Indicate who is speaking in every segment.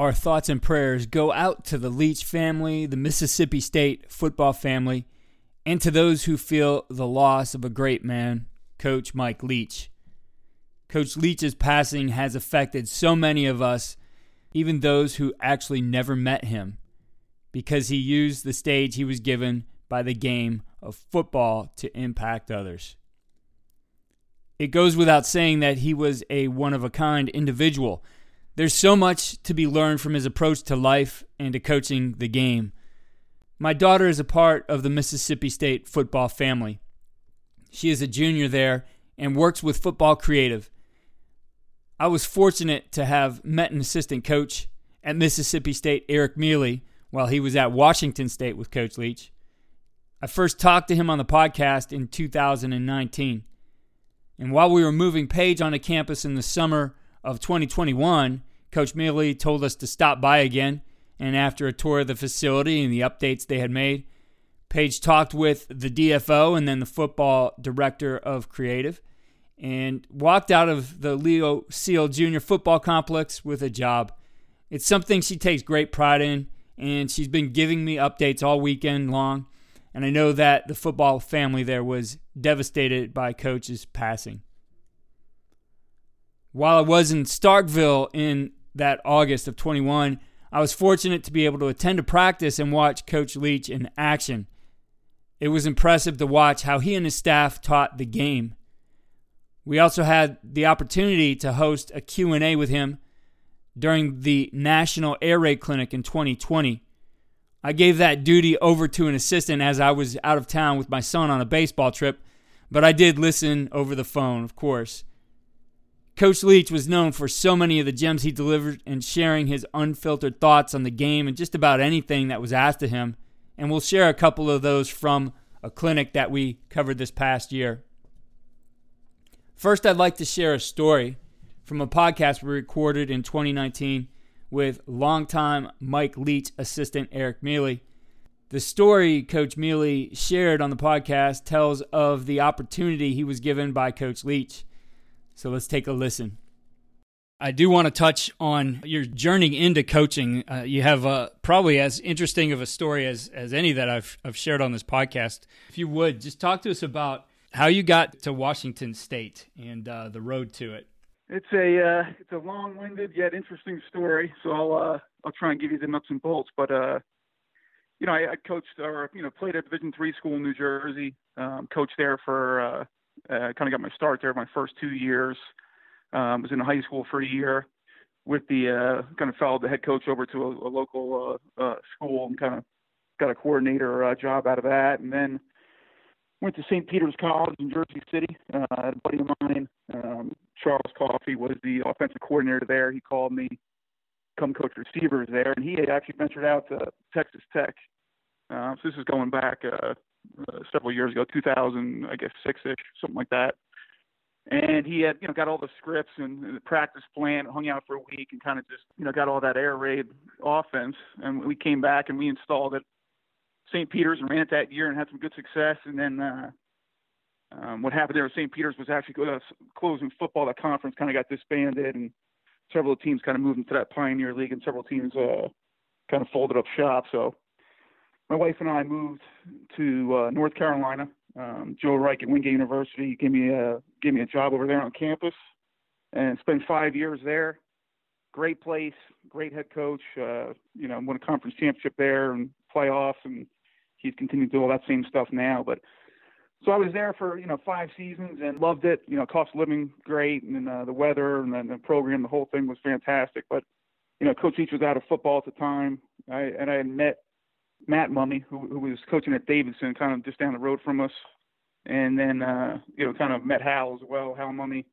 Speaker 1: our thoughts and prayers go out to the Leach family, the Mississippi State football family, and to those who feel the loss of a great man, Coach Mike Leach. Coach Leach's passing has affected so many of us, even those who actually never met him, because he used the stage he was given by the game of football to impact others. It goes without saying that he was a one of a kind individual. There's so much to be learned from his approach to life and to coaching the game. My daughter is a part of the Mississippi State football family. She is a junior there and works with Football Creative. I was fortunate to have met an assistant coach at Mississippi State, Eric Mele, while he was at Washington State with Coach Leach. I first talked to him on the podcast in 2019. And while we were moving Paige a campus in the summer of 2021, Coach Mele told us to stop by again. And after a tour of the facility and the updates they had made, Paige talked with the DFO and then the football director of creative and walked out of the Leo Seal Junior Football Complex with a job. It's something she takes great pride in, and she's been giving me updates all weekend long. And I know that the football family there was devastated by Coach's passing. While I was in Starkville in that August of 21, I was fortunate to be able to attend a practice and watch Coach Leach in action. It was impressive to watch how he and his staff taught the game. We also had the opportunity to host a Q&A with him during the National Air Raid Clinic in 2020. I gave that duty over to an assistant as I was out of town with my son on a baseball trip, but I did listen over the phone, of course. Coach Leach was known for so many of the gems he delivered and sharing his unfiltered thoughts on the game and just about anything that was asked of him. And we'll share a couple of those from a clinic that we covered this past year. First, I'd like to share a story from a podcast we recorded in 2019 with longtime Mike Leach assistant Eric Mele. The story Coach Mele shared on the podcast tells of the opportunity he was given by Coach Leach. So let's take a listen. I do want to touch on your journey into coaching. Uh, you have uh, probably as interesting of a story as, as any that I've, I've shared on this podcast. If you would, just talk to us about how you got to Washington State and uh, the road to it.
Speaker 2: It's a uh, it's a long-winded yet interesting story. So I'll uh, I'll try and give you the nuts and bolts. But uh, you know, I, I coached or you know played at Division three school in New Jersey. Um, coached there for uh, uh, kind of got my start there my first two years. Um, was in high school for a year with the uh, kind of followed the head coach over to a, a local uh, uh, school and kind of got a coordinator uh, job out of that, and then went to St. Peter's College in Jersey City. Uh, a buddy of mine, um, Charles Coffey, was the offensive coordinator there. He called me, come coach receivers there, and he had actually ventured out to Texas Tech. Uh, so this is going back uh, uh, several years ago, 2000, I guess six-ish, something like that. And he had, you know, got all the scripts and the practice plan, hung out for a week, and kind of just, you know, got all that air raid offense. And we came back and we installed it St. Peter's and ran it that year and had some good success. And then uh, um, what happened there at St. Peter's was actually uh, closing football. That conference kind of got disbanded, and several teams kind of moved into that Pioneer League, and several teams uh, kind of folded up shop. So my wife and I moved to uh, North Carolina. Um, Joe Reich at Wingate University gave me a gave me a job over there on campus, and spent five years there. Great place, great head coach. Uh, you know, won a conference championship there and playoffs, and he's continued to do all that same stuff now. But so I was there for you know five seasons and loved it. You know, cost of living great, and uh, the weather and then the program, the whole thing was fantastic. But you know, Coach Leach was out of football at the time, I, and I had met Matt Mumme, who, who was coaching at Davidson, kind of just down the road from us, and then uh, you know, kind of met Hal as well, Hal Mumme,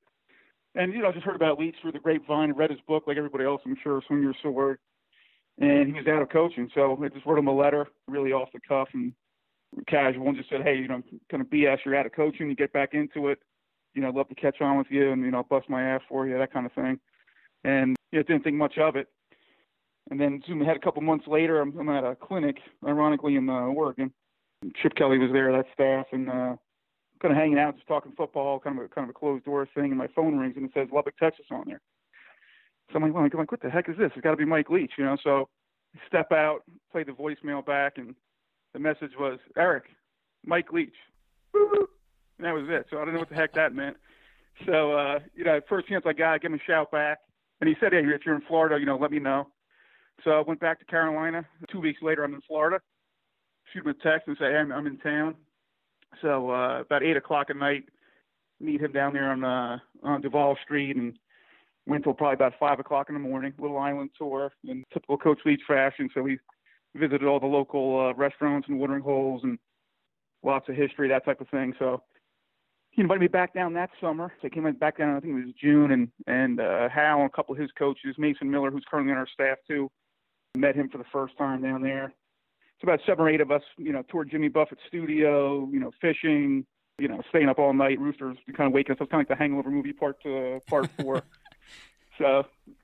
Speaker 2: And you know, just heard about Leach through the grapevine, read his book like everybody else, I'm sure, Swing Your Sword and he was out of coaching. So I just wrote him a letter, really off the cuff and casual, and just said, hey, you know, kind of BS, you're out of coaching, you get back into it. You know, I'd love to catch on with you, and you know, bust my ass for you, that kind of thing. And you know, didn't think much of it. And then we had a couple months later, I'm, I'm at a clinic, ironically in uh, Oregon. Chip Kelly was there, that staff, and uh, kind of hanging out, just talking football, kind of a kind of a closed door thing. And my phone rings and it says Lubbock, Texas on there. So I'm like, well, I'm like, what the heck is this? It's got to be Mike Leach, you know. So I step out, play the voicemail back, and the message was Eric, Mike Leach. And that was it. So I don't know what the heck that meant. So uh, you know, first chance I got, I give him a shout back, and he said, hey, if you're in Florida, you know, let me know. So I went back to Carolina. Two weeks later, I'm in Florida. Shoot him a text and say, hey, I'm, I'm in town. So uh, about eight o'clock at night, meet him down there on uh, on Duval Street, and went till probably about five o'clock in the morning. Little island tour in typical Coach Leach fashion. So we visited all the local uh, restaurants and watering holes and lots of history, that type of thing. So he invited me back down that summer. So I came back down, I think it was June, and and uh, Hal and a couple of his coaches, Mason Miller, who's currently on our staff too, met him for the first time down there. It's about seven or eight of us, you know, toured Jimmy Buffett's studio, you know, fishing, you know, staying up all night. Roosters kind of waking us. It's kind of like the Hangover movie part uh, part four. so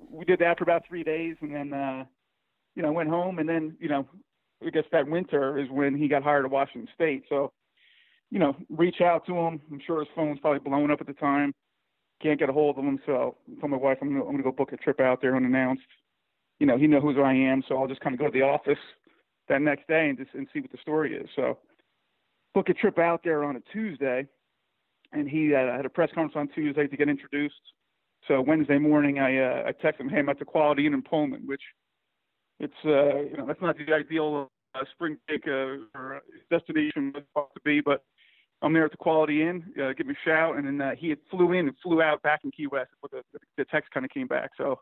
Speaker 2: we did that for about three days, and then uh, you know went home, and then you know I guess that winter is when he got hired at Washington State. So you know, reach out to him. I'm sure his phone's probably blown up at the time. Can't get a hold of him, so I told my wife I'm gonna, I'm gonna go book a trip out there unannounced. You know, he knows who I am, so I'll just kind of go to the office that next day and just and see what the story is. So book a trip out there on a Tuesday, and he uh, had a press conference on Tuesday to get introduced. So Wednesday morning, I uh, I texted him, "Hey, I'm at the Quality Inn in Pullman," which it's uh, you know that's not the ideal uh, spring break uh, or destination to be, but I'm there at the Quality Inn. Uh, give me a shout, and then uh, he had flew in and flew out back in Key West. But the, the text kind of came back, so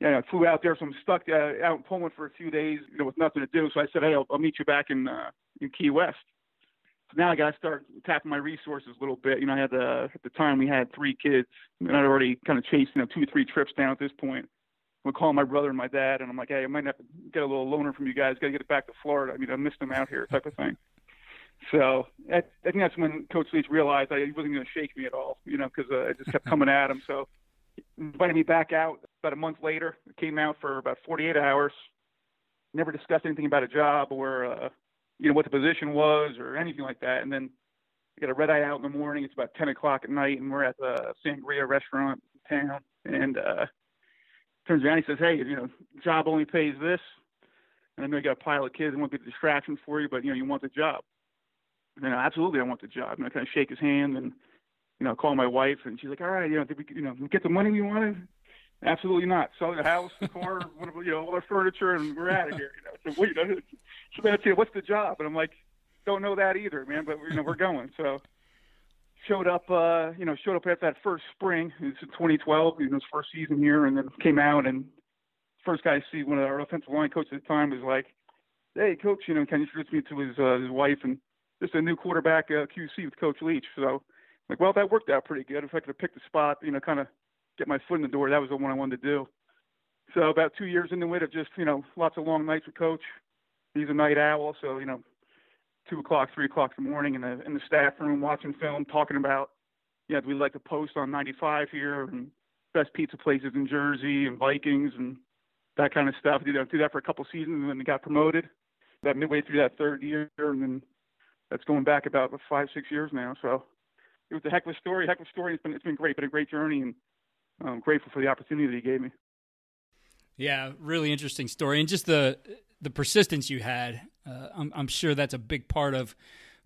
Speaker 2: yeah, I flew out there. So I'm stuck uh, out in Pullman for a few days, you know, with nothing to do. So I said, hey, I'll, I'll meet you back in uh, in Key West. So now I got to start tapping my resources a little bit. You know, I had uh, at the time we had three kids, and I'd already kind of chased you know two or three trips down at this point. I'm calling my brother and my dad, and I'm like, hey, I might have to get a little loaner from you guys. Got to get it back to Florida. I mean, I missed them out here, type of thing. So I, I think that's when Coach Leach realized I, he wasn't going to shake me at all, you know, because uh, I just kept coming at him. So invited me back out about a month later. I came out for about 48 hours. Never discussed anything about a job or, uh, you know, what the position was or anything like that. And then I got a red eye out in the morning. It's about 10 o'clock at night, and we're at the Sangria restaurant in town. And uh, turns around, he says, "Hey, you know, job only pays this." And I know you got a pile of kids and won't be a distraction for you, but you know, you want the job you know, absolutely, I want the job. And I kind of shake his hand and, you know, call my wife, and she's like, all right, you know, did we, you know, get the money we wanted? Absolutely not. Sell the house, the car, you know, all our furniture, and we're out of here. You know, so we, you know, so that's it. What's the job? And I'm like, don't know that either, man. But you know, we're going. So showed up, uh, you know, showed up after that first spring. It's in 2012, you know, his first season here, and then came out and first guy I see one of our offensive line coaches at the time was like, "Hey, coach, you know, can you introduce me to his uh, his wife and just a new quarterback uh, QC with Coach Leach. So, like, well, that worked out pretty good. If I could have picked a spot, you know, kind of get my foot in the door, that was the one I wanted to do. So about two years into it, of just you know, lots of long nights with Coach. He's a night owl, so you know, two o'clock, three o'clock in the morning in the in the staff room watching film, talking about, yeah, do we like to post on 95 here and best pizza places in Jersey and Vikings and that kind of stuff. Did that, did that for a couple seasons and then got promoted. That midway through that third year, and then that's going back about five, six years now. So it was a heck of a story. Heck of a story. It's been it's been great, but a great journey, and I'm grateful for the opportunity that he gave me.
Speaker 1: Yeah, really interesting story, and just the the persistence you had. Uh, I'm, I'm sure that's a big part of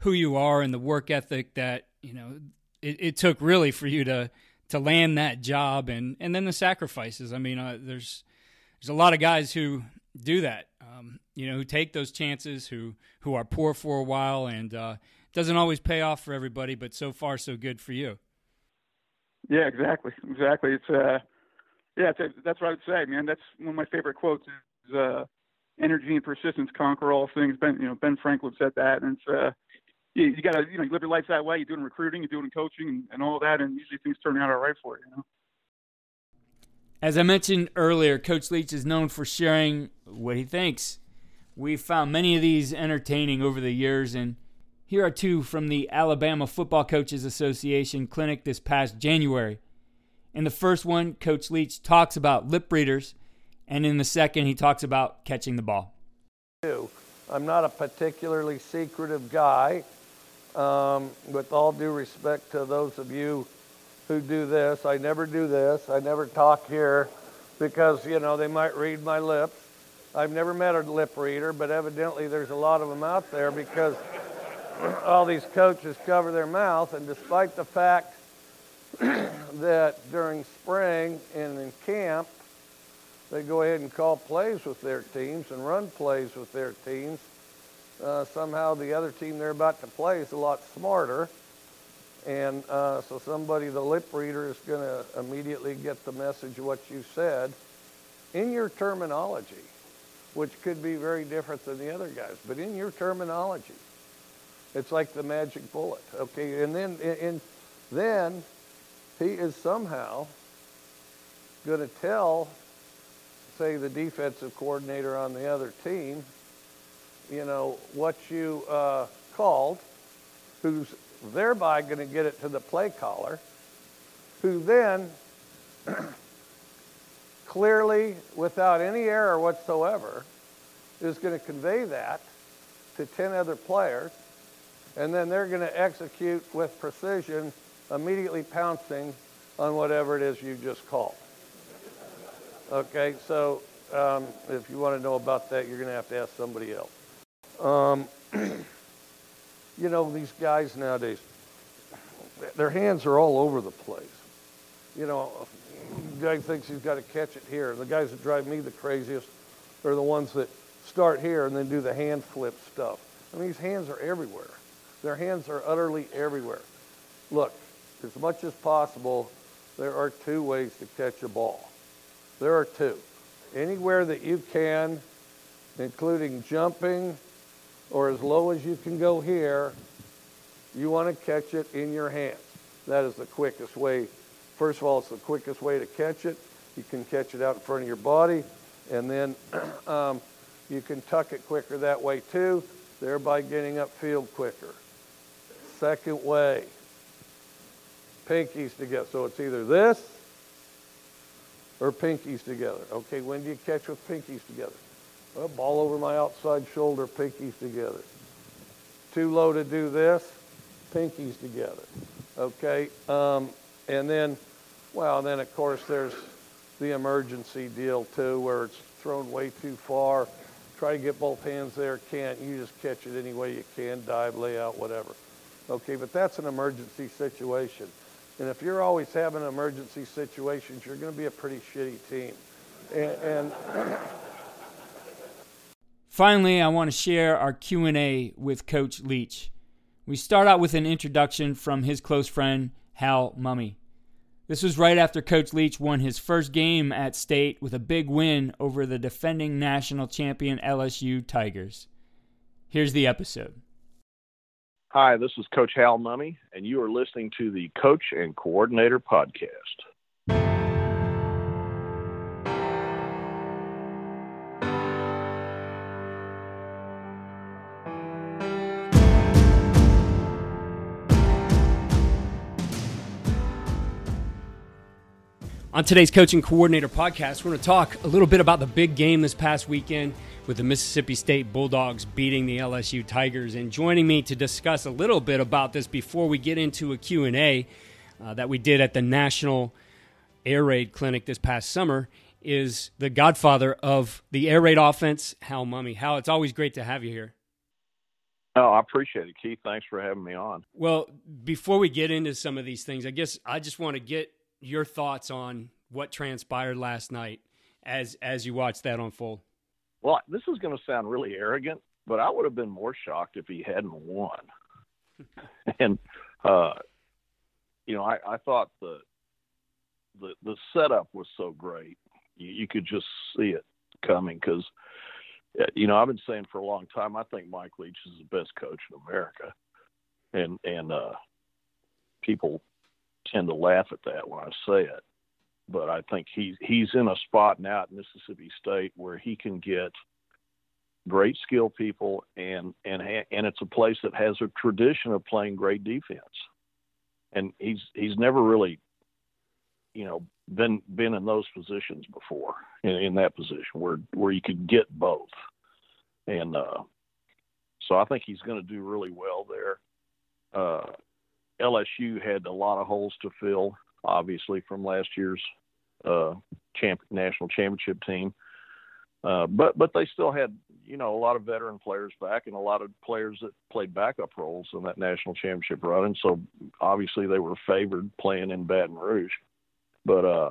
Speaker 1: who you are and the work ethic that you know it, it took really for you to to land that job, and and then the sacrifices. I mean, uh, there's there's a lot of guys who do that. Um, you know, who take those chances, who who are poor for a while, and uh, doesn't always pay off for everybody. But so far, so good for you.
Speaker 2: Yeah, exactly, exactly. It's uh, yeah, it's, that's what I'd say, man. That's one of my favorite quotes. Is uh, energy and persistence conquer all things. Ben, you know, Ben Franklin said that, and it's uh, you, you gotta, you know, you live your life that way. You're doing recruiting, you're doing coaching, and, and all that, and usually things turn out all right for you. You know.
Speaker 1: As I mentioned earlier, Coach Leach is known for sharing what he thinks. We've found many of these entertaining over the years, and here are two from the Alabama Football Coaches Association clinic this past January. In the first one, Coach Leach talks about lip readers, and in the second, he talks about catching the ball.
Speaker 3: I'm not a particularly secretive guy. Um, with all due respect to those of you who do this. I never do this. I never talk here because, you know, they might read my lips. I've never met a lip reader, but evidently there's a lot of them out there because all these coaches cover their mouth, and despite the fact that during spring and in camp, they go ahead and call plays with their teams and run plays with their teams. Uh, somehow the other team they're about to play is a lot smarter. And uh, so somebody, the lip reader, is going to immediately get the message of what you said in your terminology, which could be very different than the other guys, but in your terminology. It's like the magic bullet, okay? And then, and then he is somehow going to tell, say, the defensive coordinator on the other team, you know, what you uh, called, who's thereby going to get it to the play caller, who then clearly, without any error whatsoever, is going to convey that to 10 other players, and then they're going to execute with precision, immediately pouncing on whatever it is you just called. Okay, so um, if you want to know about that, you're going to have to ask somebody else. Um, you know, these guys nowadays, their hands are all over the place. You know, guy thinks he's got to catch it here. The guys that drive me the craziest are the ones that start here and then do the hand flip stuff. I mean, these hands are everywhere. Their hands are utterly everywhere. Look, as much as possible, there are two ways to catch a ball. There are two. Anywhere that you can, including jumping or as low as you can go here, you want to catch it in your hands. That is the quickest way. First of all, it's the quickest way to catch it. You can catch it out in front of your body, and then um, you can tuck it quicker that way too, thereby getting upfield quicker. Second way, pinkies together. So it's either this or pinkies together. Okay, when do you catch with pinkies together? Well, ball over my outside shoulder, pinkies together. Too low to do this, pinkies together. Okay, um, and then, well, then of course there's the emergency deal too, where it's thrown way too far. Try to get both hands there, can't. You just catch it any way you can, dive, lay out, whatever. Okay, but that's an emergency situation. And if you're always having emergency situations, you're going to be a pretty shitty team. And, and
Speaker 1: finally, I want to share our Q&A with Coach Leach. We start out with an introduction from his close friend Hal Mumme. This was right after Coach Leach won his first game at state with a big win over the defending national champion LSU Tigers. Here's the episode.
Speaker 4: Hi, this is Coach Hal Mumme, and you are listening to the Coach and Coordinator Podcast.
Speaker 1: On today's Coach and Coordinator podcast, we're going to talk a little bit about the big game this past weekend with the Mississippi State Bulldogs beating the LSU Tigers. And joining me to discuss a little bit about this before we get into a Q&A uh, that we did at the National Air Raid Clinic this past summer is the godfather of the air raid offense, Hal Mumme. Hal, it's always great to have you here.
Speaker 4: Oh, I appreciate it, Keith. Thanks for having me on.
Speaker 1: Well, before we get into some of these things, I guess I just want to get your thoughts on what transpired last night as as you watched that unfold.
Speaker 4: Well, this is going to sound really arrogant, but I would have been more shocked if he hadn't won. and uh, you know, I, I thought the the the setup was so great. You, you could just see it coming because uh, you know I've been saying for a long time I think Mike Leach is the best coach in America, and and uh, people tend to laugh at that when I say it but I think he's he's in a spot now at Mississippi State where he can get great skill people and and and it's a place that has a tradition of playing great defense. And he's he's never really you know been been in those positions before in, in that position where where you could get both. And uh so I think he's going to do really well there. Uh LSU had a lot of holes to fill obviously from last year's uh, champ, national championship team. Uh, but but they still had you know a lot of veteran players back and a lot of players that played backup roles in that national championship run, and so obviously they were favored playing in Baton Rouge. But uh,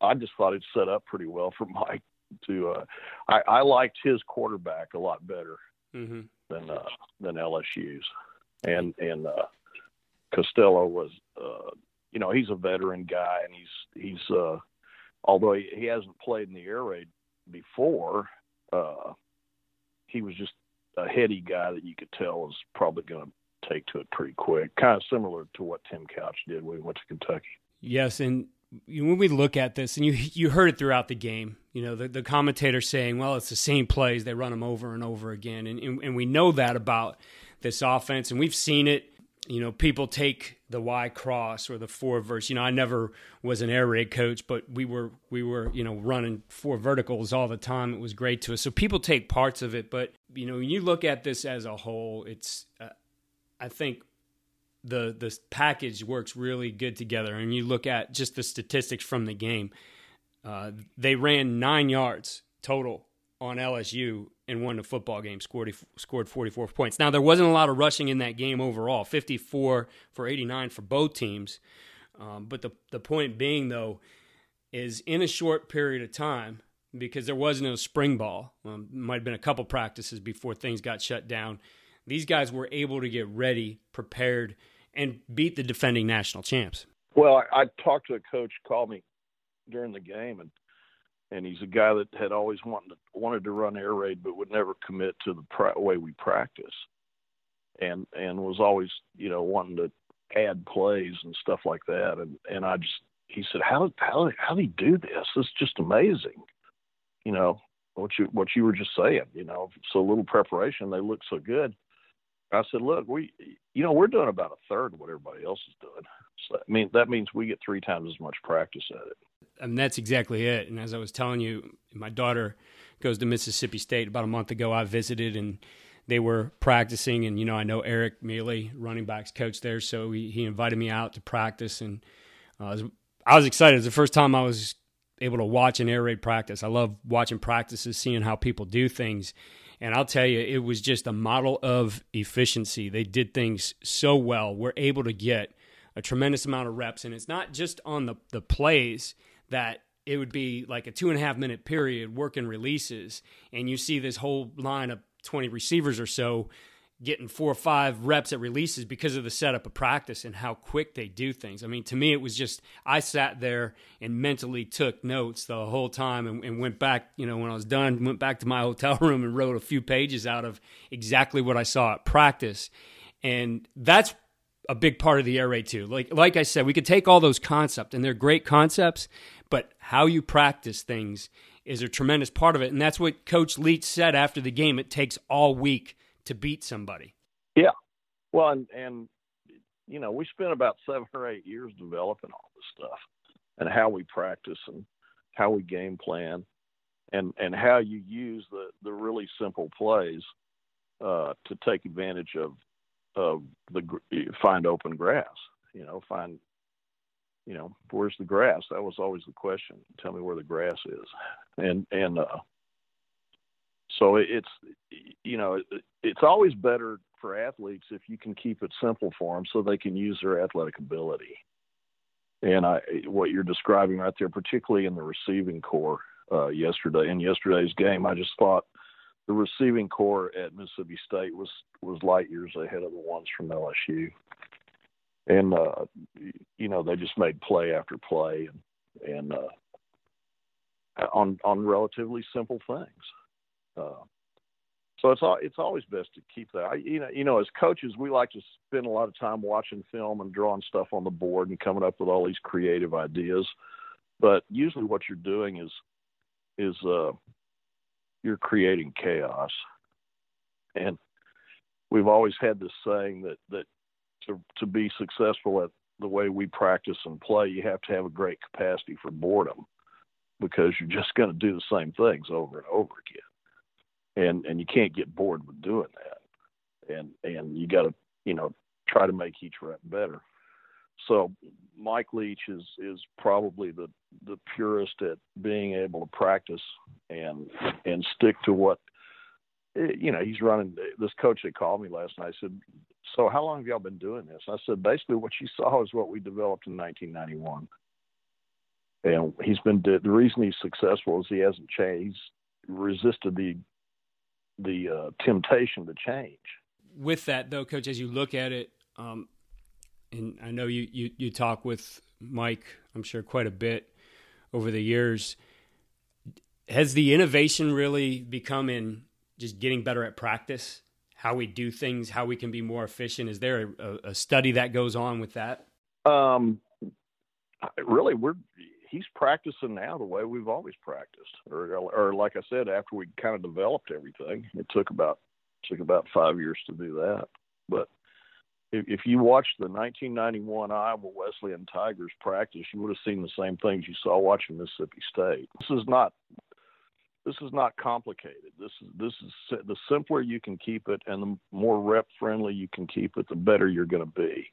Speaker 4: I just thought it set up pretty well for Mike to. Uh, I, I liked his quarterback a lot better mm-hmm. than uh, than LSU's, and and uh, Costello was, uh, you know, he's a veteran guy, and he's he's uh, although he, he hasn't played in the air raid before, uh, he was just a heady guy that you could tell was probably going to take to it pretty quick, kind of similar to what Tim Couch did when he went to Kentucky.
Speaker 5: Yes, and when we look at this, and you you heard it throughout the game, you know the, the commentator saying, "Well, it's the same plays; they run them over and over again," and, and and we know that about this offense, and we've seen it you know, people take the Y cross or the four verse. You know, I never was an air raid coach, but we were we were you know running four verticals all the time. It was great to us. So people take parts of it, but you know, when you look at this as a whole, it's uh, I think the the package works really good together. And you look at just the statistics from the game. Uh, they ran nine yards total on LSU and won the football game, scored scored 44 points. Now there wasn't a lot of rushing in that game overall, 54 for 89 for both teams. Um, but the the point being though is in a short period of time because there was no spring ball. Um, might have been a couple practices before things got shut down. These guys were able to get ready, prepared, and beat the defending national champs.
Speaker 4: Well, I, I talked to a coach, called me during the game, and and he's a guy that had always wanted to, wanted to run air raid, but would never commit to the pra- way we practice, and and was always you know wanting to add plays and stuff like that. And and I just he said, how how how do he do this? It's just amazing, you know what you what you were just saying. You know, so little preparation, they look so good. I said, look, we, you know, we're doing about a third of what everybody else is doing. So I mean, that means we get three times as much practice at it.
Speaker 5: And that's exactly it. And as I was telling you, my daughter goes to Mississippi State. About a month ago, I visited and they were practicing. And, you know, I know Eric Mele, running backs coach there. So he, he invited me out to practice. And uh, I, was, I was excited. It was the first time I was able to watch an air raid practice. I love watching practices, seeing how people do things. And I'll tell you, it was just a model of efficiency. They did things so well. We're able to get a tremendous amount of reps. And it's not just on the, the plays that it would be like a two and a half minute period working releases. And you see this whole line of 20 receivers or so getting four or five reps at releases because of the setup of practice and how quick they do things. I mean, to me, it was just I sat there and mentally took notes the whole time and, and, went back. You know, when I was done, went back to my hotel room and wrote a few pages out of exactly what I saw at practice, and that's a big part of the air raid too. Like like I said, we could take all those concepts and they're great concepts, but how you practice things is a tremendous part of it, and that's what Coach Leach said after the game. It takes all week to beat somebody.
Speaker 4: Yeah. Well, and, and you know, we spent about seven or eight years developing all this stuff and how we practice and how we game plan and, and how you use the, the really simple plays uh, to take advantage of, of the find open grass, you know, find, you know, where's the grass? That was always the question. Tell me where the grass is. And, and, uh, so it's you know it's always better for athletes if you can keep it simple for them so they can use their athletic ability. And I, what you're describing right there, particularly in the receiving corps uh, yesterday in yesterday's game, I just thought the receiving corps at Mississippi State was was light years ahead of the ones from LSU. And uh, you know they just made play after play and and uh, on on relatively simple things. Uh, so it's all, it's always best to keep that. I, you know, you know, as coaches, we like to spend a lot of time watching film and drawing stuff on the board and coming up with all these creative ideas. But usually, what you're doing is is uh, you're creating chaos. And we've always had this saying that that to to be successful at the way we practice and play, you have to have a great capacity for boredom because you're just going to do the same things over and over again and and you can't get bored with doing that. And and you got to you know try to make each rep better. So Mike Leach is is probably the the purest at being able to practice and and stick to what eh, you know he's running this coach that called me last night said so how long have y'all been doing this? I said basically what you saw is what we developed in 1991 and he's been the reason he's successful is he hasn't changed resisted the the uh, temptation to change.
Speaker 5: With that though coach as you look at it um, and i know you, you you talk with mike i'm sure quite a bit over the years has the innovation really become in just getting better at practice? How we do things how we can be more efficient? Is there a, a study that goes on with that?
Speaker 4: Um really we're he's practicing now the way we've always practiced, or or like I said, after we kind of developed everything, it took about took about five years to do that. But if, if you watched the 1991 Iowa Wesleyan Tigers practice, you would have seen the same things you saw watching Mississippi State. This is not this is not complicated. This is this is the simpler you can keep it, and the more rep friendly you can keep it, the better you're going to be.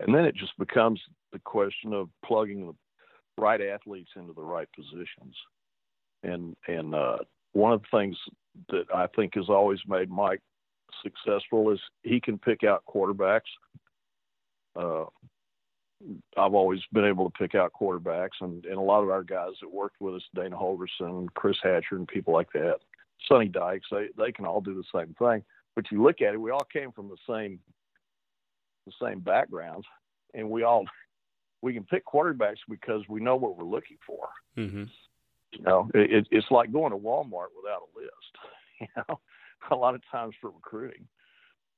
Speaker 4: And then it just becomes the question of plugging the right athletes into the right positions. And and uh, one of the things that I think has always made Mike successful is he can pick out quarterbacks. Uh, I've always been able to pick out quarterbacks, and, and a lot of our guys that worked with us, Dana Holgorsen, Chris Hatcher, and people like that, Sonny Dykes, they they can all do the same thing. But you look at it, we all came from the same the same backgrounds, and we all we can pick quarterbacks because we know what we're looking for.
Speaker 5: Mm-hmm.
Speaker 4: You know, it, it's like going to Walmart without a list. You know, a lot of times for recruiting,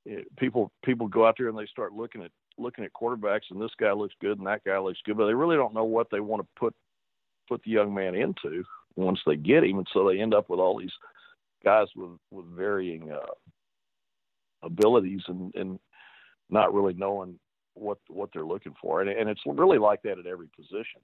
Speaker 4: it, people people go out there and they start looking at looking at quarterbacks, and this guy looks good and that guy looks good, but they really don't know what they want to put put the young man into once they get him, and so they end up with all these guys with with varying uh, abilities and and not really knowing what what they're looking for, and, and it's really like that at every position.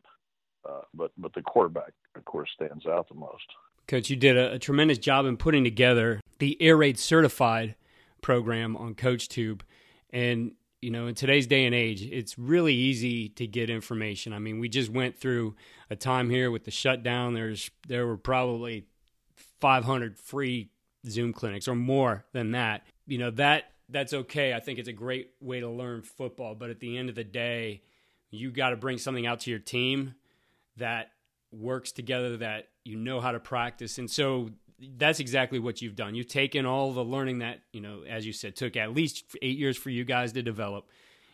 Speaker 4: Uh, but but the quarterback, of course, stands out the most.
Speaker 5: Coach, you did a, a tremendous job in putting together the Air Raid Certified program on CoachTube, and you know, in today's day and age, it's really easy to get information. I mean, we just went through a time here with the shutdown. There's there were probably 500 free Zoom clinics or more than that. You know, that that's okay. I think it's a great way to learn football. But at the end of the day, you got to bring something out to your team that works together, that you know how to practice. And so that's exactly what you've done. You've taken all the learning that, you know, as you said, took at least eight years for you guys to develop,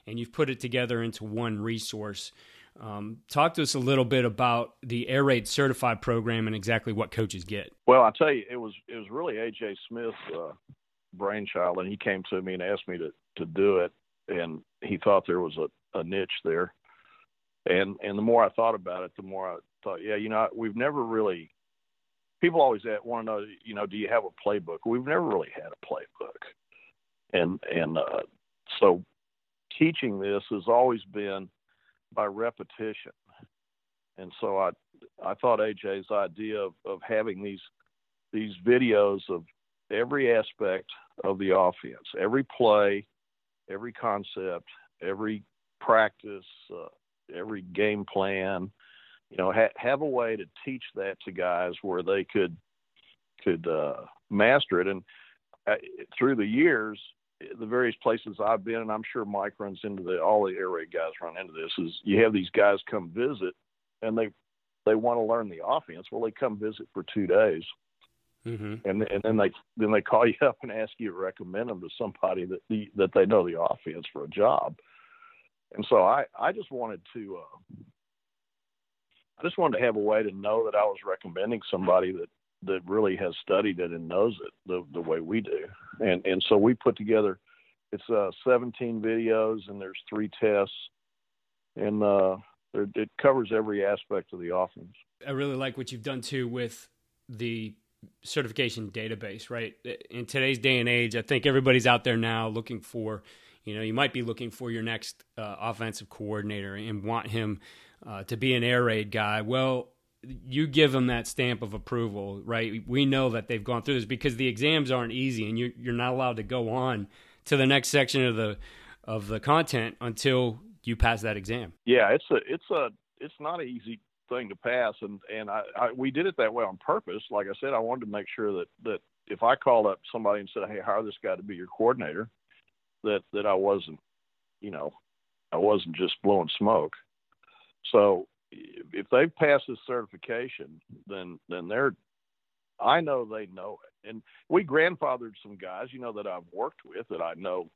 Speaker 5: and you've put it together into one resource. Um, talk to us a little bit about the Air Raid Certified program and exactly what coaches get.
Speaker 4: Well, I'll tell you, it was it was really AJ Smith uh, brainchild, and he came to me and asked me to to do it, and he thought there was a, a niche there, and and the more I thought about it, the more I thought, yeah, you know, we've never really. People always want to know, you know, do you have a playbook? We've never really had a playbook, and and uh, so teaching this has always been by repetition, and so I I thought AJ's idea of, of having these these videos of every aspect of the offense, every play, every concept, every practice, uh, every game plan. You know, ha- have a way to teach that to guys where they could could uh, master it. And uh, through the years, the various places I've been, and I'm sure Mike runs into the all the air raid guys run into this. Is you have these guys come visit, and they they want to learn the offense. Well, they come visit for two days
Speaker 5: Mm-hmm.
Speaker 4: And and then they then they call you up and ask you to recommend them to somebody that the, that they know the offense for a job. And so I I just wanted to uh, I just wanted to have a way to know that I was recommending somebody that that really has studied it and knows it the the way we do. And and so we put together it's uh 17 videos and there's three tests and uh it covers every aspect of the offense.
Speaker 5: I really like what you've done too with the certification database, right? In today's day and age, I think everybody's out there now looking for, you know, you might be looking for your next uh, offensive coordinator and want him uh, to be an air raid guy. Well, you give them that stamp of approval, right? We know that they've gone through this because the exams aren't easy, and you're you're not allowed to go on to the next section of the of the content until you pass that exam.
Speaker 4: Yeah, it's a it's a it's not an easy thing to pass, and and I, I we did it that way on purpose. Like I said, I wanted to make sure that that if I called up somebody and said, "Hey, hire this guy to be your coordinator," that that I wasn't, you know, I wasn't just blowing smoke. So if they pass this certification, then then they're I know they know it. And we grandfathered some guys, you know, that I've worked with that I know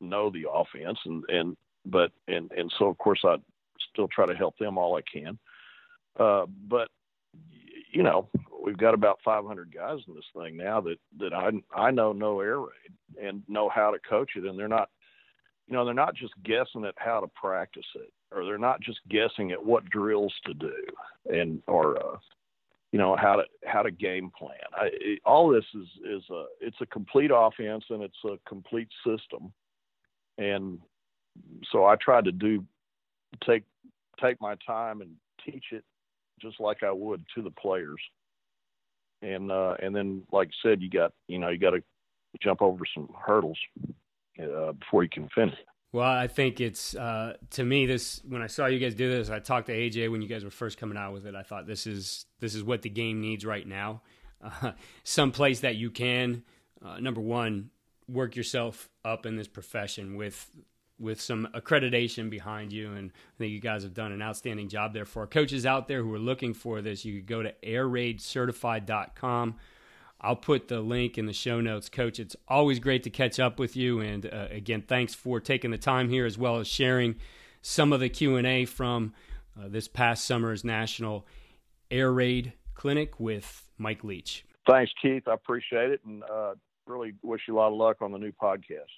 Speaker 4: know the offense and and but and and so of course I still try to help them all I can. Uh, but you know, we've got about 500 guys in this thing now that that I I know no air raid and know how to coach it, and they're not, you know, they're not just guessing at how to practice it, or they're not just guessing at what drills to do, and or uh, you know how to how to game plan. I, it, all this is is a it's a complete offense and it's a complete system, and so I tried to do take take my time and teach it just like I would to the players. And uh, and then, like I said, you got you know you got to jump over some hurdles uh, before you can finish.
Speaker 5: Well, I think it's uh, to me this when I saw you guys do this. I talked to AJ when you guys were first coming out with it. I thought this is this is what the game needs right now. Uh, some place that you can uh, number one work yourself up in this profession with with some accreditation behind you. And I think you guys have done an outstanding job there. For coaches out there who are looking for this, you could go to airraidcertified.com. I'll put the link in the show notes. Coach, it's always great to catch up with you. And uh, again, thanks for taking the time here as well as sharing some of the Q&A from uh, this past summer's National Air Raid Clinic with Mike Leach.
Speaker 4: Thanks, Keith. I appreciate it. And uh, really wish you a lot of luck on the new podcast.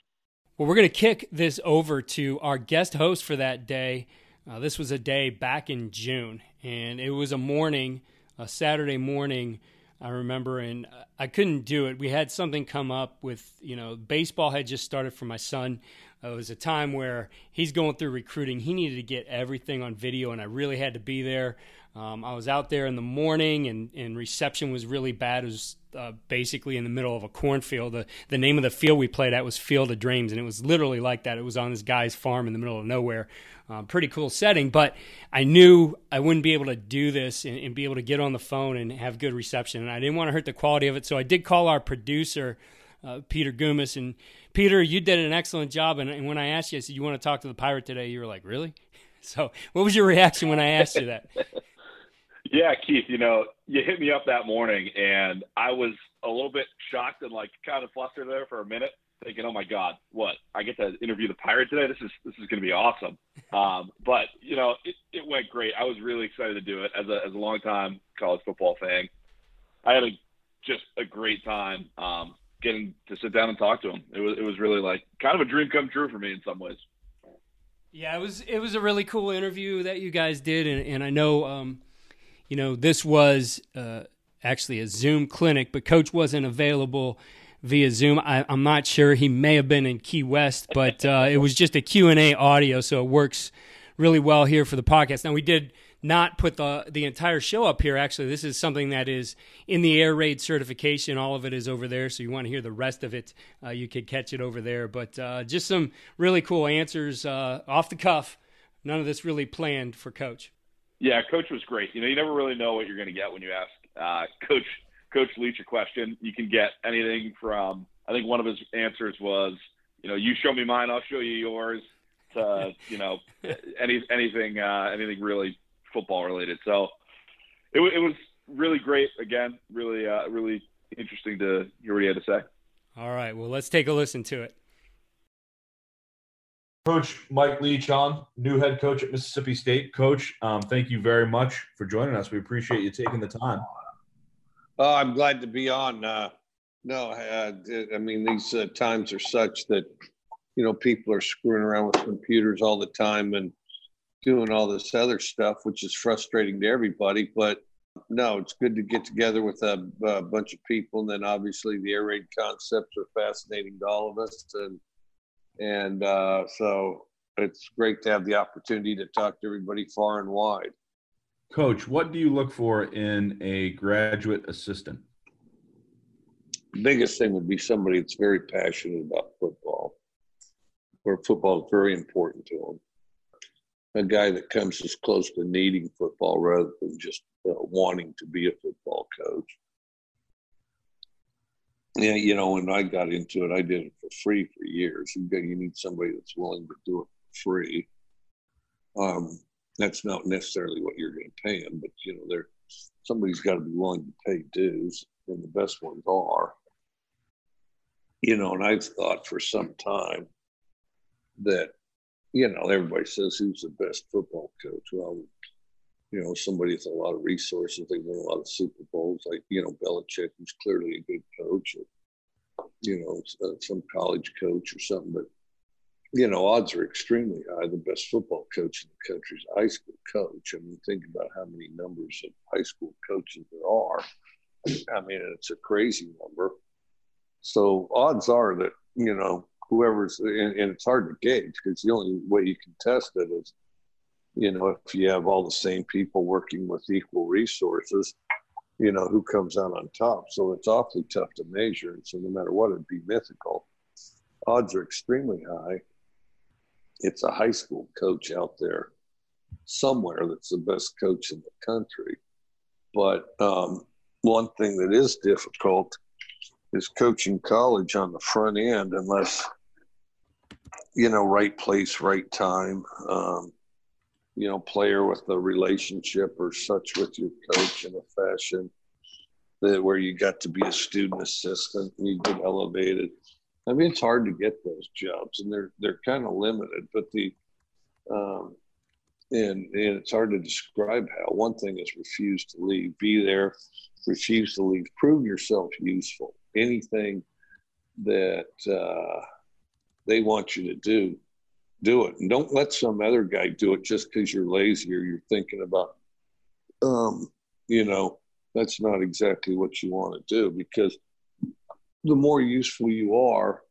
Speaker 5: Well, we're going to kick this over to our guest host for that day. Uh, this was a day back in June, and it was a morning, a Saturday morning. I remember, and I couldn't do it. We had something come up with, you know, baseball had just started for my son. Uh, it was a time where he's going through recruiting. He needed to get everything on video, and I really had to be there. Um, I was out there in the morning, and, and reception was really bad. It was uh, basically in the middle of a cornfield. The, the name of the field we played at was Field of Dreams, and it was literally like that. It was on this guy's farm in the middle of nowhere. Uh, pretty cool setting, but I knew I wouldn't be able to do this and, and, be able to get on the phone and have good reception. And I didn't want to hurt the quality of it, so I did call our producer, uh, Peter Gumas. And Peter, you did an excellent job. And, and when I asked you, I said, You want to talk to the pirate today? You were like, Really? So, what was your reaction when I asked you that?
Speaker 6: Yeah, Keith, you know, you hit me up that morning and I was a little bit shocked and like kind of flustered there for a minute, thinking, Oh my God, what? I get to interview the pirate today. This is this is gonna be awesome. Um, but you know, it, it went great. I was really excited to do it as a as a long time college football fan. I had a just a great time um, getting to sit down and talk to him. It was it was really like kind of a dream come true for me in some ways.
Speaker 5: Yeah, it was it was a really cool interview that you guys did, and, and I know um, you know, this was uh, actually a Zoom clinic, but Coach wasn't available via Zoom. I, am not sure. He may have been in Key West, but uh, it was just a Q&A audio, so it works really well here for the podcast. Now, we did not put the the entire show up here. Actually, this is something that is in the air raid certification. All of it is over there. So you want to hear the rest of it, uh, you could catch it over there. But uh, just some really cool answers uh, off the cuff. None of this really planned for Coach.
Speaker 6: Yeah, Coach was great. You know, you never really know what you're going to get when you ask uh, Coach Coach Leach a question. You can get anything from I think one of his answers was, you know, you show me mine, I'll show you yours. To you know, any anything uh, anything really football related. So it, it was really great. Again, really uh, really interesting to hear what he had to say.
Speaker 5: All right, well, let's take a listen to it.
Speaker 7: Coach Mike Leach on, new head coach at Mississippi State. Coach, um, thank you very much for joining us. We appreciate you taking the time.
Speaker 3: Oh, I'm glad to be on. Uh, no, uh, I mean, these uh, times are such that, you know, people are screwing around with computers all the time and doing all this other stuff, which is frustrating to everybody. But no, it's good to get together with a, a bunch of people. And then obviously the air raid concepts are fascinating to all of us. And and uh, so it's great to have the opportunity to talk to everybody far and wide.
Speaker 7: Coach, what do you look for in a graduate assistant?
Speaker 3: biggest thing would be somebody that's very passionate about football, where football is very important to them. a guy that comes as close to needing football rather than just uh, wanting to be a football coach. Yeah, you know, when I got into it, I did it for free for years. You, you need somebody that's willing to do it for free. Um, that's not necessarily what you're going to pay them, but you know, there somebody's got to be willing to pay dues, and the best ones are. You know, and I've thought for some time that, you know, everybody says who's the best football coach. Well, you know, somebody with a lot of resources, they win a lot of Super Bowls, like you know, Belichick, who's clearly a good coach, or you know, uh, some college coach or something, but you know, odds are extremely high. The best football coach in the country is a high school coach. I mean, think about how many numbers of high school coaches there are. I mean, it's a crazy number. So odds are that, you know, whoever's, and, and it's hard to gauge because the only way you can test it is, you know, if you have all the same people working with equal resources, you know, who comes out on top. So it's awfully tough to measure. And so no matter what, it'd be mythical. Odds are extremely high it's a high school coach out there somewhere that's the best coach in the country. But um, one thing that is difficult is coaching college on the front end, unless you know, right place, right time. Um, you know, player with a relationship or such with your coach in a fashion that where you got to be a student assistant and you get elevated I mean, it's hard to get those jobs, and they're they're kind of limited. But the um, and and it's hard to describe how. One thing is refuse to leave, be there, refuse to leave, prove yourself useful. Anything that uh, they want you to do, do it, and don't let some other guy do it just because you're lazy or you're thinking about, um, you know, that's not exactly what you want to do because the more useful you are,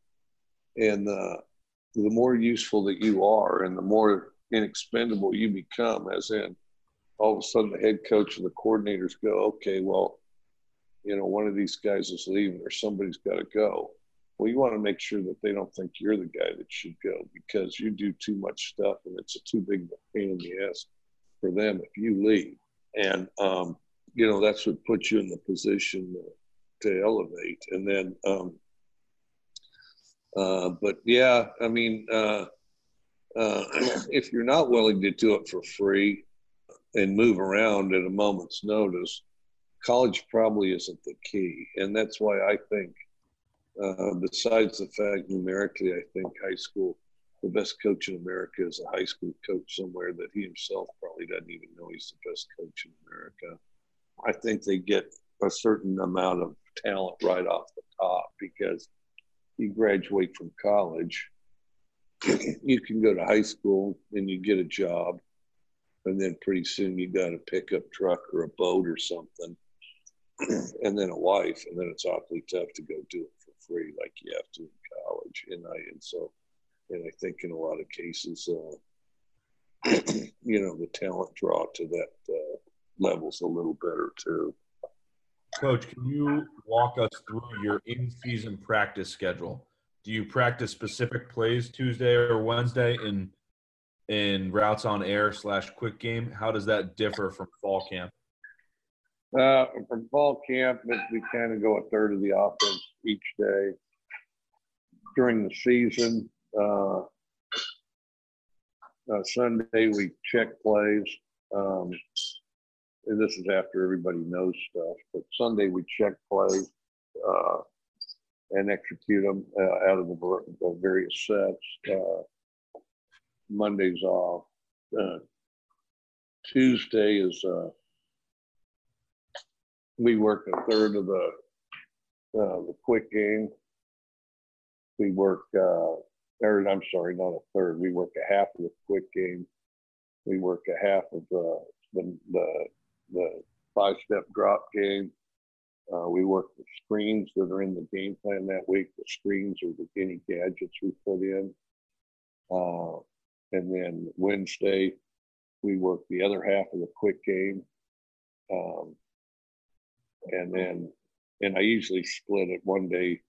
Speaker 3: and the the more useful that you are, and the more inexpendable you become, as in all of a sudden the head coach and the coordinators go, okay, well, you know, one of these guys is leaving or somebody's got to go. Well, you want to make sure that they don't think you're the guy that should go because you do too much stuff and it's a too big a pain in the ass for them if you leave. And, um, you know, that's what puts you in the position to elevate. And then, um, uh, but yeah, I mean, uh, uh, if you're not willing to do it for free and move around at a moment's notice, college probably isn't the key. And that's why I think, uh, besides the fact numerically, I think high school, the best coach in America is a high school coach somewhere that he himself probably doesn't even know he's the best coach in America. I think they get a certain amount of talent right off the top because you graduate from college, you can go to high school and you get a job, and then pretty soon you got a pickup truck or a boat or something, and then a wife, and then it's awfully tough to go do it free like you have to in college. And I and so, and I think in a lot of cases, uh, you know, the talent draw to that uh, level's a little better too.
Speaker 7: Coach, can you walk us through your in-season practice schedule? Do you practice specific plays Tuesday or Wednesday in in routes on air slash quick game? How does that differ from fall camp?
Speaker 3: Uh, from fall camp, we kind of go a third of the offense each day. During the season, uh, uh, Sunday we check plays. Um, and this is after everybody knows stuff. But Sunday we check plays uh, and execute them uh, out of the, various sets. Uh, Monday's off. Uh, Tuesday is we work a third of the uh, the quick game. We work, uh, or I'm sorry, not a third. We work a half of the quick game. We work a half of the the, the the five step drop game. Uh, we work the screens that are in the game plan that week. The screens are the any gadgets we put in. Uh, and then Wednesday, we work the other half of the quick game. Um, and then, and I usually split it. One day,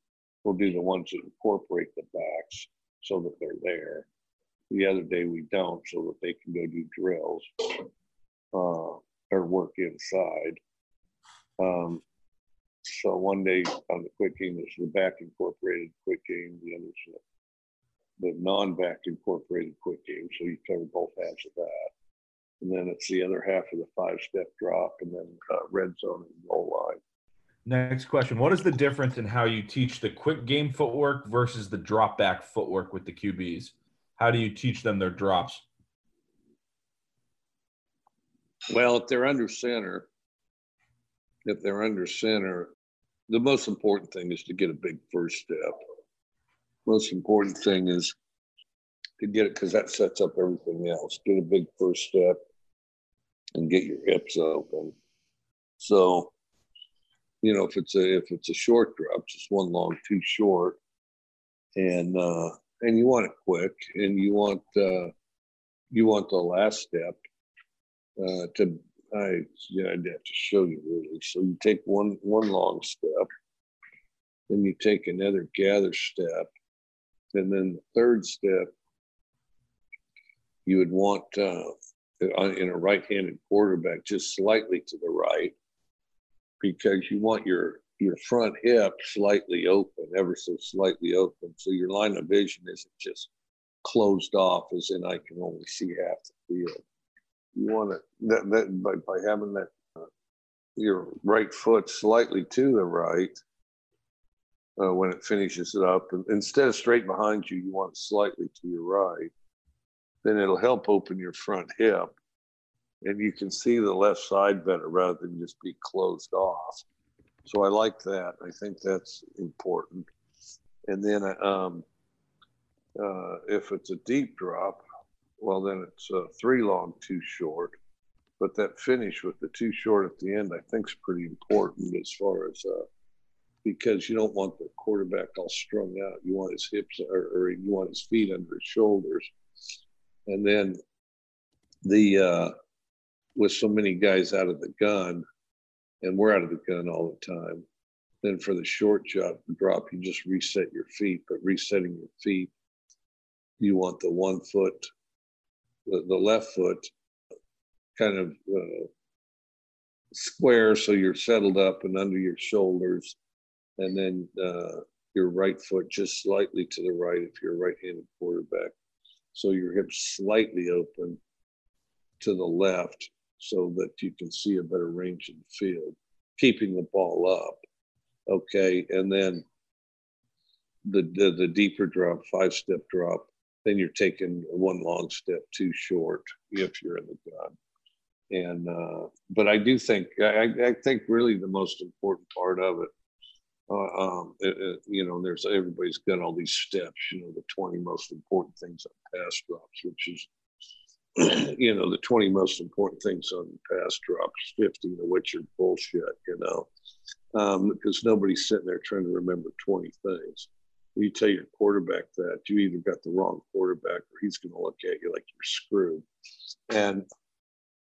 Speaker 3: we'll do the ones that incorporate the backs so that they're there. The other day we don't, so that they can go do drills uh, or work inside. Um, so one day on the quick game is the back incorporated quick game, the other's the, the non-back incorporated quick game. So you cover both halves of that. And then it's the other half of the five step drop and then uh, red zone and goal line.
Speaker 7: Next question. What is the difference in how you teach the quick game footwork versus the drop back footwork with the QBs? How do you teach them their drops?
Speaker 3: Well, if they're under center, if they're under center, the most important thing is to get a big first step. Most important thing is to get it because that sets up everything else. Get a big first step and get your hips open. So, you know, if it's a if it's a short drop, just one long, two short, and uh, and you want it quick, and you want uh, you want the last step uh, to I yeah, I'd have to show you really. So you take one one long step, then you take another gather step, and then the third step you would want uh, in a right-handed quarterback just slightly to the right, because you want your your front hip slightly open, ever so slightly open, so your line of vision isn't just closed off, as in I can only see half the field. You want to that, that by, by having that uh, your right foot slightly to the right uh, when it finishes it up and instead of straight behind you you want it slightly to your right then it'll help open your front hip and you can see the left side better rather than just be closed off so i like that i think that's important and then um, uh, if it's a deep drop well, then it's uh, three long, two short. But that finish with the two short at the end, I think, is pretty important as far as uh, because you don't want the quarterback all strung out. You want his hips or, or you want his feet under his shoulders. And then the uh, with so many guys out of the gun, and we're out of the gun all the time. Then for the short drop, drop, you just reset your feet. But resetting your feet, you want the one foot the, the left foot kind of uh, square so you're settled up and under your shoulders and then uh, your right foot just slightly to the right if you're a right-handed quarterback so your hips slightly open to the left so that you can see a better range in the field keeping the ball up okay and then the the, the deeper drop five step drop then you're taking one long step two short if you're in the gun. And uh, but I do think I, I think really the most important part of it, uh, um, it, it, you know, there's everybody's got all these steps. You know, the 20 most important things on pass drops, which is you know the 20 most important things on pass drops 15 of which are bullshit you know um, because nobody's sitting there trying to remember 20 things you tell your quarterback that you either got the wrong quarterback or he's going to look at you like you're screwed. And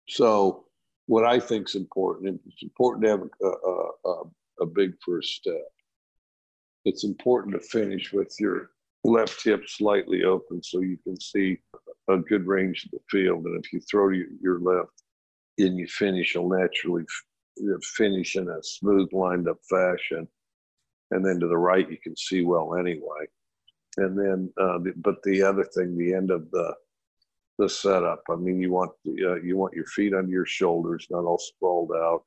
Speaker 3: so, what I think is important, and it's important to have a, a, a big first step. It's important to finish with your left hip slightly open so you can see a good range of the field. And if you throw your left and you finish, you'll naturally finish in a smooth, lined up fashion and then to the right you can see well anyway. And then, uh, but the other thing, the end of the the setup. I mean, you want uh, you want your feet under your shoulders, not all sprawled out,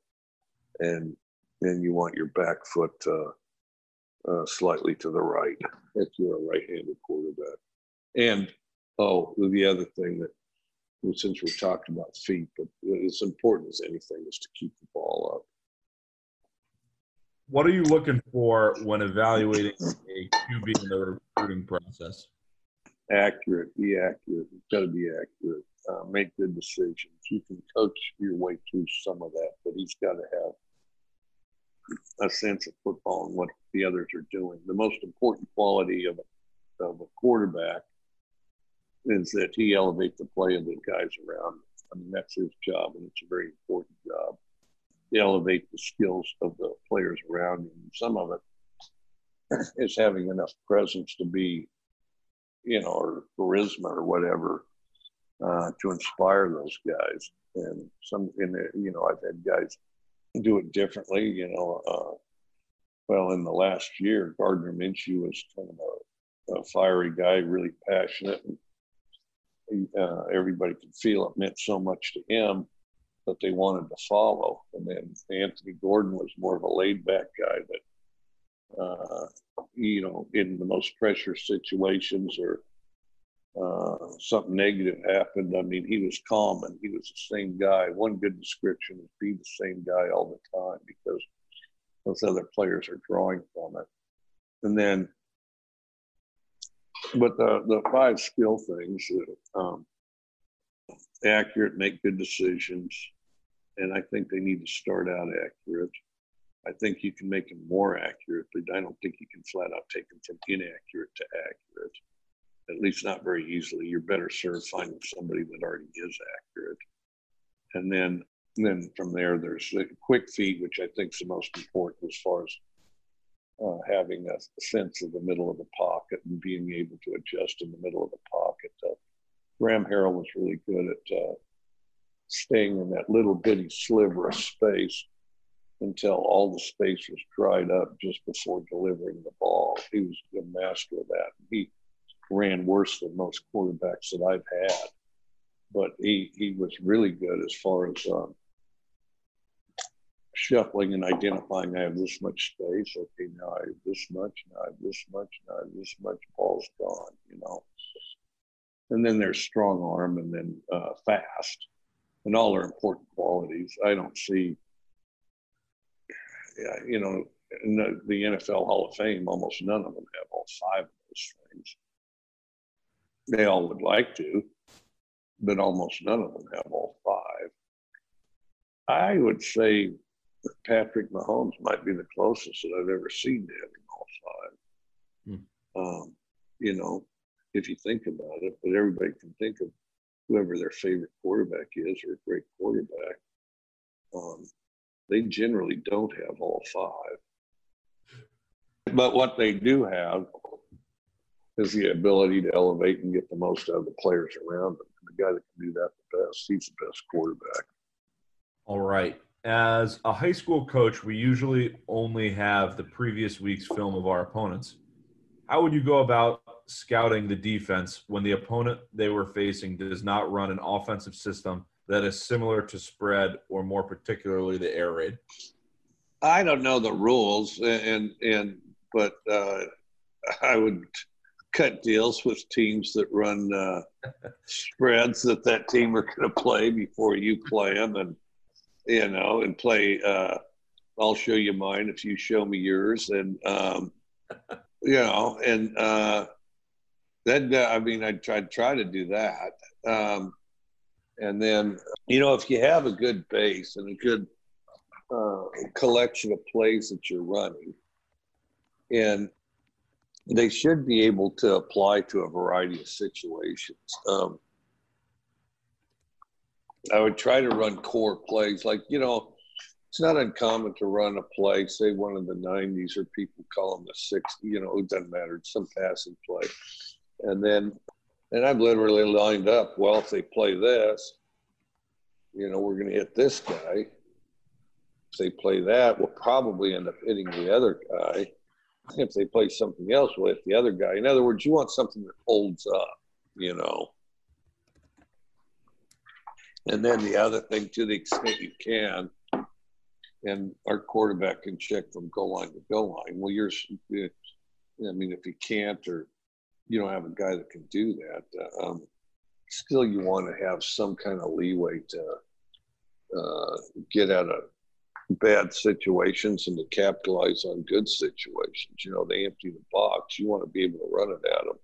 Speaker 3: and then you want your back foot uh, uh, slightly to the right if you're a right-handed quarterback. And oh, the other thing that, since we're talking about feet, but as important as anything is to keep the ball up
Speaker 7: what are you looking for when evaluating a QB in the recruiting process?
Speaker 3: Accurate, be accurate. It's got to be accurate. Uh, make good decisions. You can coach your way through some of that, but he's got to have a sense of football and what the others are doing. The most important quality of a, of a quarterback is that he elevates the play of the guys around him. I mean, that's his job, and it's a very important job elevate the skills of the players around. And some of it is having enough presence to be you know, or charisma or whatever uh, to inspire those guys. And some, in the, you know, I've had guys do it differently. You know, uh, well, in the last year, Gardner Minshew was kind of a, a fiery guy, really passionate. And uh, everybody could feel it meant so much to him that they wanted to follow. And then Anthony Gordon was more of a laid back guy that, uh, you know, in the most pressure situations or uh, something negative happened, I mean, he was calm and he was the same guy. One good description is be the same guy all the time because those other players are drawing from it. And then, but the, the five skill things, um, accurate, make good decisions. And I think they need to start out accurate. I think you can make them more accurate, but I don't think you can flat out take them from inaccurate to accurate at least not very easily. You're better served finding somebody that already is accurate. And then, then from there, there's the quick feet, which I think is the most important as far as uh, having a sense of the middle of the pocket and being able to adjust in the middle of the pocket. Uh, Graham Harrell was really good at uh, staying in that little bitty sliver of space until all the space was dried up just before delivering the ball. He was a master of that. He ran worse than most quarterbacks that I've had, but he he was really good as far as um, shuffling and identifying. I have this much space. Okay, now I have this much. Now I have this much. Now I have this much. Ball's gone. You know. And then there's strong arm, and then uh, fast, and all are important qualities. I don't see, you know, the NFL Hall of Fame, almost none of them have all five of those things. They all would like to, but almost none of them have all five. I would say Patrick Mahomes might be the closest that I've ever seen to having all five. Hmm. Um, you know, if you think about it, but everybody can think of whoever their favorite quarterback is or a great quarterback. Um, they generally don't have all five. But what they do have is the ability to elevate and get the most out of the players around them. The guy that can do that the best, he's the best quarterback.
Speaker 7: All right. As a high school coach, we usually only have the previous week's film of our opponents. How would you go about scouting the defense when the opponent they were facing does not run an offensive system that is similar to spread or more particularly the air raid?
Speaker 3: I don't know the rules, and and but uh, I would cut deals with teams that run uh, spreads that that team are going to play before you play them, and you know, and play. Uh, I'll show you mine if you show me yours, and um, you know, and uh, that I mean, I try try to do that, um, and then you know, if you have a good base and a good uh, collection of plays that you're running, and they should be able to apply to a variety of situations. Um, I would try to run core plays, like you know, it's not uncommon to run a play, say one of the '90s, or people call them the '60s. You know, it doesn't matter. It's some passing play, and then, and I've literally lined up. Well, if they play this, you know, we're going to hit this guy. If they play that, we'll probably end up hitting the other guy if they play something else with the other guy. In other words, you want something that holds up, you know. And then the other thing, to the extent you can, and our quarterback can check from goal line to goal line. Well, you're, I mean, if you can't or you don't have a guy that can do that, um, still you want to have some kind of leeway to uh, get out of bad situations and to capitalize on good situations. You know, they empty the box. You want to be able to run it at them.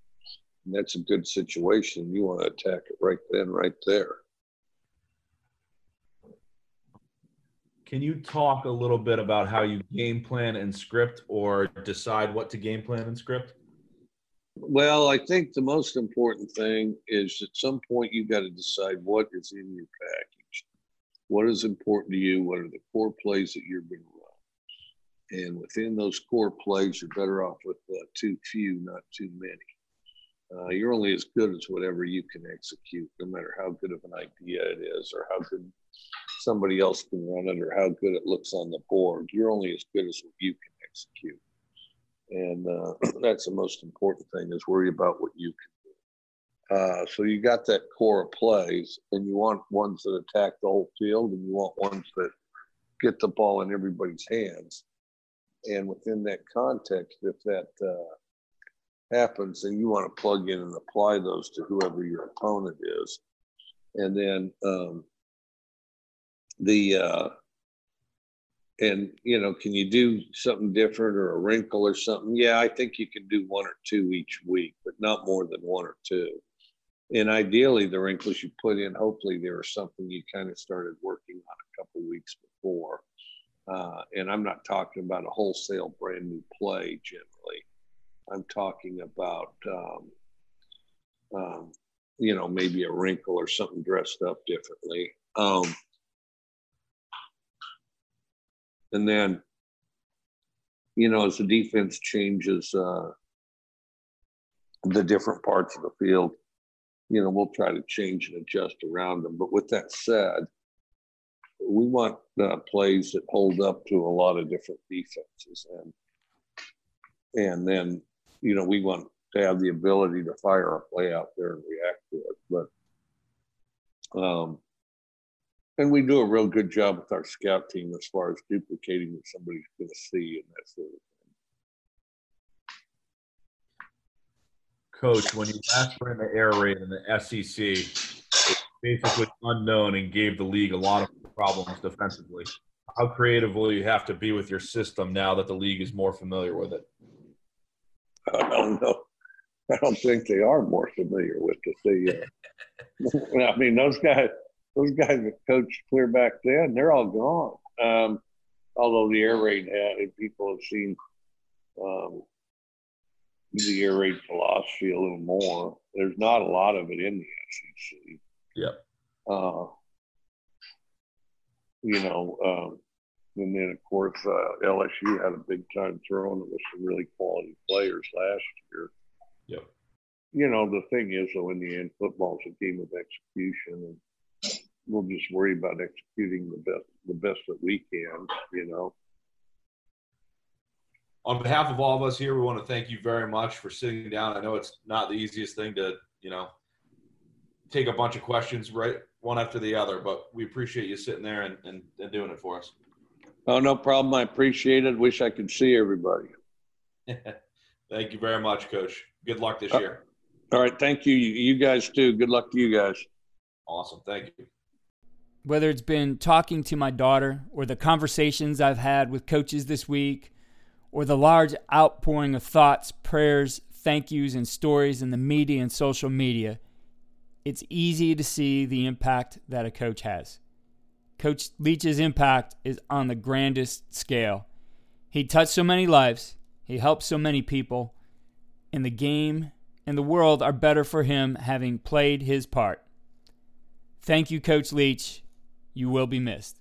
Speaker 3: And that's a good situation. You want to attack it right then, right there.
Speaker 7: Can you talk a little bit about how you game plan and script or decide what to game plan and script?
Speaker 3: Well, I think the most important thing is at some point you've got to decide what is in your package what is important to you? What are the core plays that you're going to run? And within those core plays, you're better off with uh, too few, not too many. Uh, you're only as good as whatever you can execute, no matter how good of an idea it is, or how good somebody else can run it, or how good it looks on the board. You're only as good as what you can execute, and uh, that's the most important thing: is worry about what you can do. Uh, so you got that core of plays, and you want ones that attack the whole field, and you want ones that get the ball in everybody's hands. And within that context, if that uh, happens, then you want to plug in and apply those to whoever your opponent is. And then um, the uh, and you know, can you do something different or a wrinkle or something? Yeah, I think you can do one or two each week, but not more than one or two. And ideally, the wrinkles you put in, hopefully, there are something you kind of started working on a couple weeks before. Uh, and I'm not talking about a wholesale brand new play generally. I'm talking about, um, um, you know, maybe a wrinkle or something dressed up differently. Um, and then, you know, as the defense changes uh, the different parts of the field, you know, we'll try to change and adjust around them. But with that said, we want uh, plays that hold up to a lot of different defenses, and and then you know, we want to have the ability to fire a play out there and react to it. But, um, and we do a real good job with our scout team as far as duplicating what somebody's going to see and that sort of
Speaker 7: thing. Coach, when you last ran the air raid in the SEC, it basically unknown and gave the league a lot of problems defensively. How creative will you have to be with your system now that the league is more familiar with it?
Speaker 3: I don't know. I don't think they are more familiar with it. They, uh, I mean, those guys, those guys that coached clear back then, they're all gone. Um, although the air raid had, people have seen um, the air raid philosophy a little more. There's not a lot of it in the SEC.
Speaker 7: Yep.
Speaker 3: Uh, you know, um, and then, of course, uh, LSU had a big time throwing with some really quality players last year.
Speaker 7: Yep.
Speaker 3: You know, the thing is, though, in the end, football's a game of execution, and we'll just worry about executing the best, the best that we can. You know.
Speaker 7: On behalf of all of us here, we want to thank you very much for sitting down. I know it's not the easiest thing to, you know, take a bunch of questions right one after the other, but we appreciate you sitting there and, and, and doing it for us.
Speaker 3: Oh, no problem. I appreciate it. Wish I could see everybody.
Speaker 7: Thank you very much, Coach. Good luck this
Speaker 3: Uh,
Speaker 7: year.
Speaker 3: All right. Thank you. You guys too. Good luck to you guys.
Speaker 7: Awesome. Thank you.
Speaker 1: Whether it's been talking to my daughter or the conversations I've had with coaches this week or the large outpouring of thoughts, prayers, thank yous, and stories in the media and social media, it's easy to see the impact that a coach has. Coach Leach's impact is on the grandest scale. He touched so many lives, he helped so many people, and the game and the world are better for him having played his part. Thank you, Coach Leach. You will be missed.